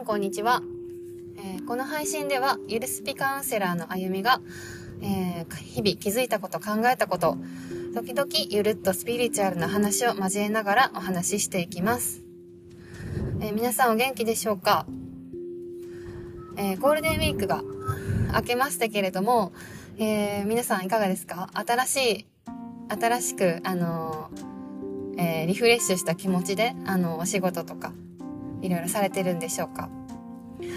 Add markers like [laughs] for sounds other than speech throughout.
んこんにちは、えー、この配信ではゆるスピカウンセラーのあゆみが、えー、日々気づいたこと考えたこと時々ゆるっとスピリチュアルな話を交えながらお話ししていきます、えー、皆さんお元気でしょうか、えゴールデンウィークが明けましたけれども、え皆さんいかがですか？新しい新しくあのえリフレッシュした気持ちであのお仕事とかいろいろされてるんでしょうか？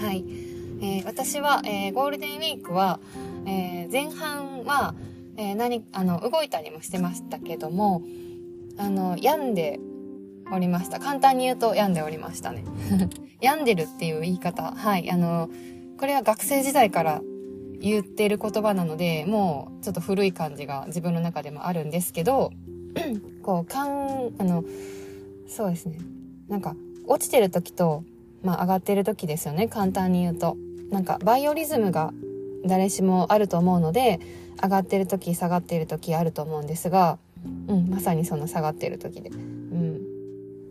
はい、えー、私は、えー、ゴールデンウィークは、えー、前半は、え何あの動いたりもしてましたけどもあの病んでおりました。簡単に言うと病んでおりましたね。[laughs] 病んでるっていう言い方。はい。あのこれは学生時代から言ってる言葉なのでもうちょっと古い感じが自分の中でもあるんですけど [clears throat] こうかんあのそうですね。なんか落ちてる時と、まあ、上がってる時ですよね。簡単に言うと。なんかバイオリズムが誰しもあると思うので上がってる時下がってる時あると思うんですが、うん、まさにその下がってる時で、うん、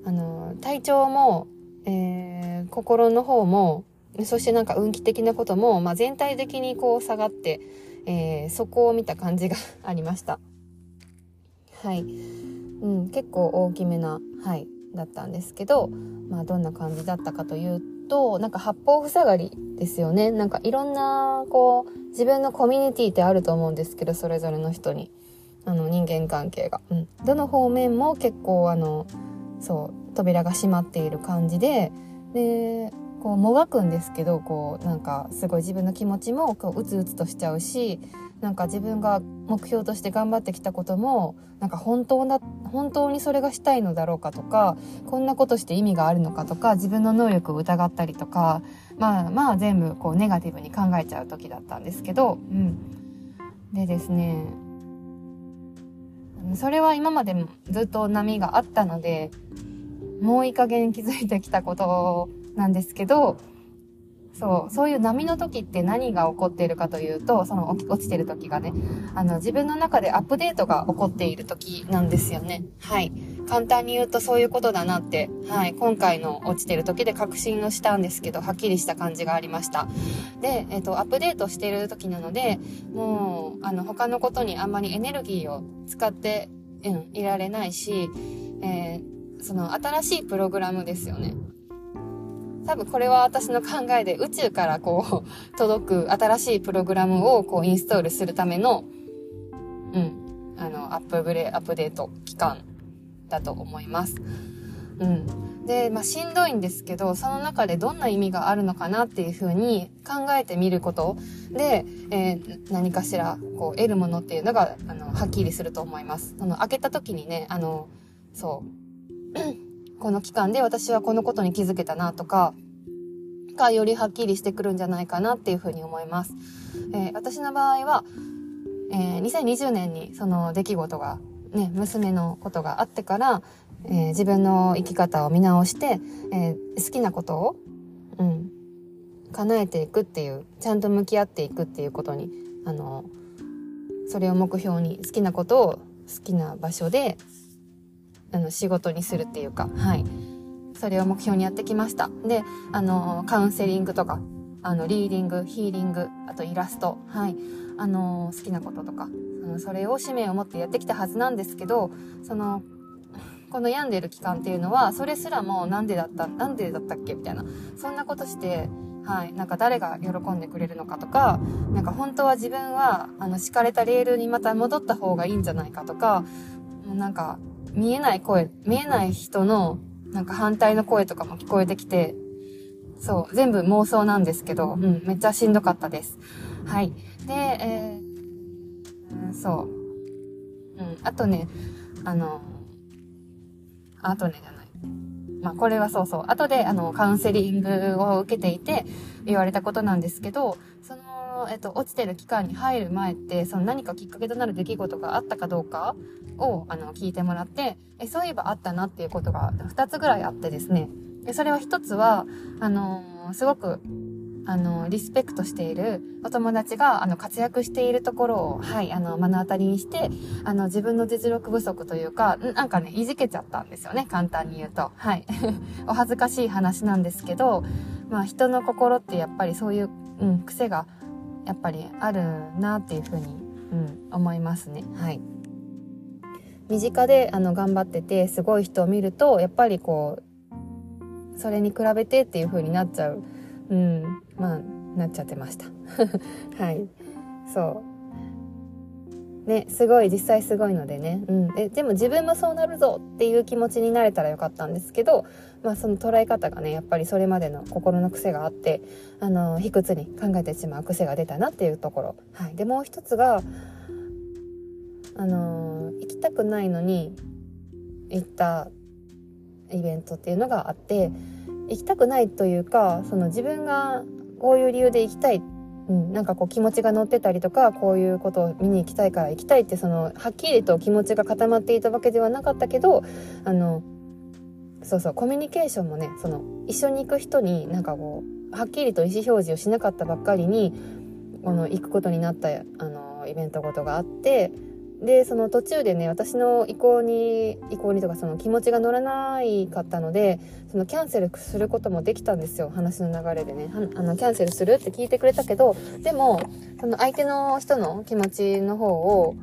あの体調も、えー、心の方もそしてなんか運気的なことも、まあ、全体的にこう下がって、えー、そこを見た感じが [laughs] ありました。はい、うん、結構大きめなはい。だったんですけど、まあどんな感じだったかというと、なんか八方塞がりですよね。なんかいろんな、こう、自分のコミュニティってあると思うんですけど、それぞれの人に。あの、人間関係が。うん。どの方面も結構あの、そう、扉が閉まっている感じで、で、こうもがくんですけどこうなんかすごい自分の気持ちもこううつうつとしちゃうしなんか自分が目標として頑張ってきたこともなんか本当な本当にそれがしたいのだろうかとかこんなことして意味があるのかとか自分の能力を疑ったりとかまあまあ全部こうネガティブに考えちゃう時だったんですけど、うん、でですねそれは今までもずっと波があったのでもういい加減気づいてきたことなんですけどそう、そういう波の時って何が起こっているかというと、その落ちてる時がね、あの、自分の中でアップデートが起こっている時なんですよね。はい。簡単に言うとそういうことだなって、はい。今回の落ちてる時で確信をしたんですけど、はっきりした感じがありました。で、えっ、と、アップデートしている時なので、もう、あの、他のことにあんまりエネルギーを使って、うん、いられないし、えー、その新しいプログラムですよね。多分これは私の考えで宇宙からこう [laughs] 届く新しいプログラムをこうインストールするための、うん、あの、アップグレ、アップデート期間だと思います。うん。で、まあ、しんどいんですけど、その中でどんな意味があるのかなっていうふうに考えてみることで、えー、何かしら、こう、得るものっていうのが、あの、はっきりすると思います。あの、開けた時にね、あの、そう、この期間で私はこのことに気づけたなとか、がよりはっきりしてくるんじゃないかなっていうふうに思います。えー、私の場合は、えー、2020年にその出来事が、ね、娘のことがあってから、えー、自分の生き方を見直して、え好きなことを、うん、叶えていくっていう、ちゃんと向き合っていくっていうことに、あの、それを目標に好きなことを好きな場所であの仕事にするっていうか、はい。それを目標にやってきました。で、あの、カウンセリングとか、あの、リーディング、ヒーリング、あとイラスト、はい。あの、好きなこととか、そのそれを使命を持ってやってきたはずなんですけど、その、この病んでる期間っていうのは、それすらもなんでだった、なんでだったっけ？みたいな。そんなことして、はい。なんか誰が喜んでくれるのかとか、なんか本当は自分は、あの、敷かれたレールにまた戻った方がいいんじゃないかとか、もうなんか、見えない声、見えない人のなんか反対の声とかも聞こえてきて、そう、全部妄想なんですけど、うん、めっちゃしんどかったです。はい。で、えー、そう。うん、あとね、あの、あとねじゃない。まあ、これはそうそう。後で、あの、カウンセリングを受けていて言われたことなんですけど、そのえっと、落ちてる期間に入る前って、その何かきっかけとなる出来事があったかどうかを、あの、聞いてもらって、え、そういえばあったなっていうことが2つぐらいあってですね。で、それは1つは、あのー、すごく、あの、リスペクトしているお友達が、あの、活躍しているところを、はい、あの、目の当たりにして、あの、自分の実力不足というか、なんかね、いじけちゃったんですよね、簡単に言うと。はい。[laughs] お恥ずかしい話なんですけど、まあ人の心ってやっぱりそういう、うん、癖がやっぱりあるなっていうふうに、うん、思いますね。はい。身近であの頑張っててすごい人を見るとやっぱりこうそれに比べてっていうふうになっちゃううんまあなっちゃってました [laughs] はいそうねすごい実際すごいのでね、うん、ででも自分もそうなるぞっていう気持ちになれたらよかったんですけど、まあ、その捉え方がねやっぱりそれまでの心の癖があってあの卑屈に考えてしまう癖が出たなっていうところ、はい、でもう一つがあの行きたくないのに行ったイベントっていうのがあって行きたくないというかその自分がこういう理由で行きたいっ、うん、なんかこう気持ちが乗ってたりとかこういうことを見に行きたいから行きたいってそのはっきりと気持ちが固まっていたわけではなかったけどあのそうそうコミュニケーションもねその一緒に行く人になんかこうはっきりと意思表示をしなかったばっかりにこの行くことになったあのイベントごとがあってでその途中でね私の意向に意向にとかその気持ちが乗らないかったのでそのキャンセルすることもできたんですよ話の流れでね。あのキャンセルするって聞いてくれたけどでもその相手の人の気持ちの方を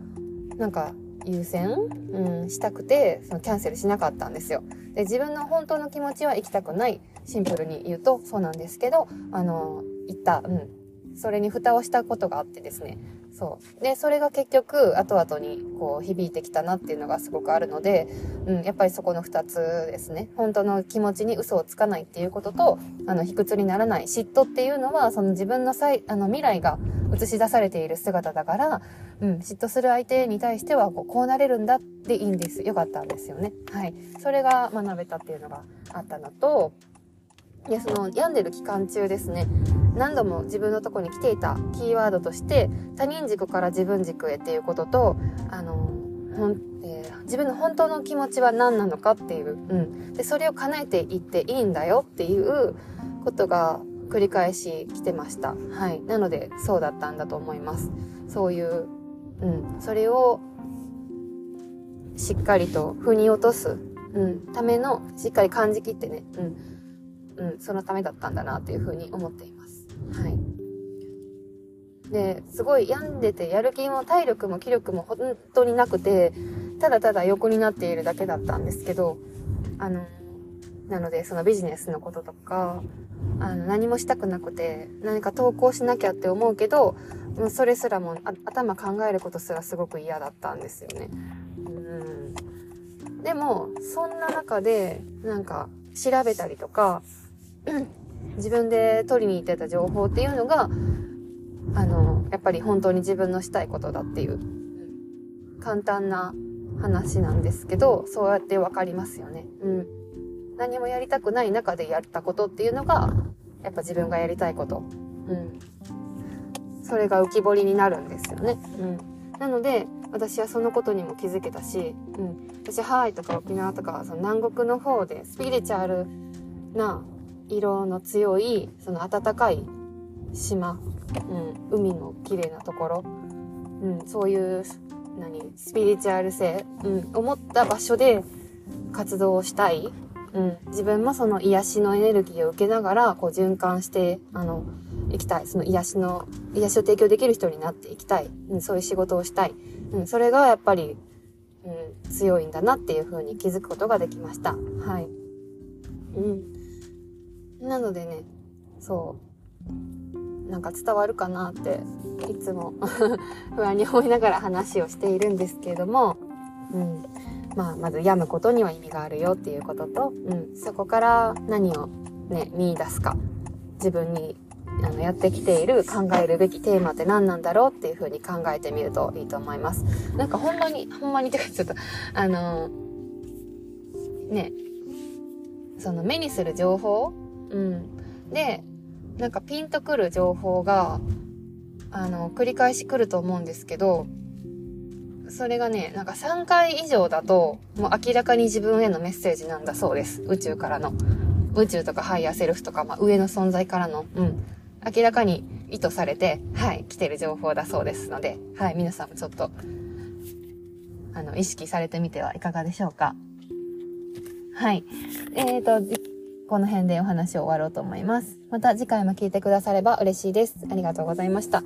なんか優先、うん、したくてそのキャンセルしなかったんですよ。で自分の本当の気持ちは行きたくない。シンプルに言うとそうなんですけどあの行った、うん、それに蓋をしたことがあってですね。そう。でそれが結局後々にこう響いてきたなっていうのがすごくあるので、うん、やっぱりそこの2つですね。本当の気持ちに嘘をつかないっていうこととあの卑屈にならない嫉妬っていうのはその自分の際あの未来が映し出されている姿だから、うん、嫉妬する相手に対してはこうこうなれるんだっていいんです。よかったんですよね。はい、それが学べたっていうのがあったのとでその病んでる期間中ですね何度も自分のとこに来ていたキーワードとして他人軸から自分軸へっていうこととあのほん、えー、自分の本当の気持ちは何なのかっていう、うん、でそれを叶えていっていいんだよっていうことが繰り返し来てました。はい。なので、そうだったんだと思います。そういう、うん。それを、しっかりと腑に落とす、うん。ための、しっかり感じきってね、うん。うん、そのためだったんだなっていうふうに思っています。はい。で、すごい病んでて、やる気も体力も気力も本当になくて、ただただ横になっているだけだったんですけど、あの、なのでそのビジネスのこととか、あの、何もしたくなくて、何か投稿しなきゃって思うけど、もうそれすらも頭考えることすらすごく嫌だったんですよね。うん。でも、そんな中で、なんか、調べたりとか、自分で取りに行ってた情報っていうのが、あの、やっぱり本当に自分のしたいことだっていう、簡単な話なんですけど、そうやってわかりますよね。うん。何もやりたくない中でやったことっていうのが、やっぱ自分がやりたいこと。うん。それが浮き彫りになるんですよね。うん。なので、私はそのことにも気づけたし、うん。私、ハワイとか沖縄とか、その南国の方でスピリチュアルな色の強いその暖かい島、うん、海の綺麗なところ、うん、そういう何スピリチュアル性、うん、思った場所で活動をしたい、うん、自分もその癒しのエネルギーを受けながらこう循環してあの行きたい。その癒しの癒しを提供できる人になっていきたい、うん、そういう仕事をしたい、うん、それがやっぱり、うん、強いんだなっていう風に気づくことができました。はい。うんなのでね、そう、なんか伝わるかなっていつも [laughs] 不安に思いながら話をしているんですけれども、うん。まあ、まず病むことには意味があるよっていうことと、うん、そこから何をね、見出すか、自分にあのやってきている考えるべきテーマって何なんだろうっていうふうに考えてみるといいと思います。なんかほんまに、ほんまにってかちょっと、あのね、その目にする情報うん。で、なんかピンとくる情報が、あの、繰り返し来ると思うんですけど、それがね、なんか3回以上だと、もう明らかに自分へのメッセージなんだそうです。宇宙からの。宇宙とかハイヤーセルフとか、まあ、上の存在からの、うん。明らかに意図されて、はい、来てる情報だそうですので、はい、皆さんもちょっと、あの、意識されてみてはいかがでしょうか。はい。えっ、ー、と、この辺でお話を終わろうと思います。また次回も聞いてくだされば嬉しいです。ありがとうございました。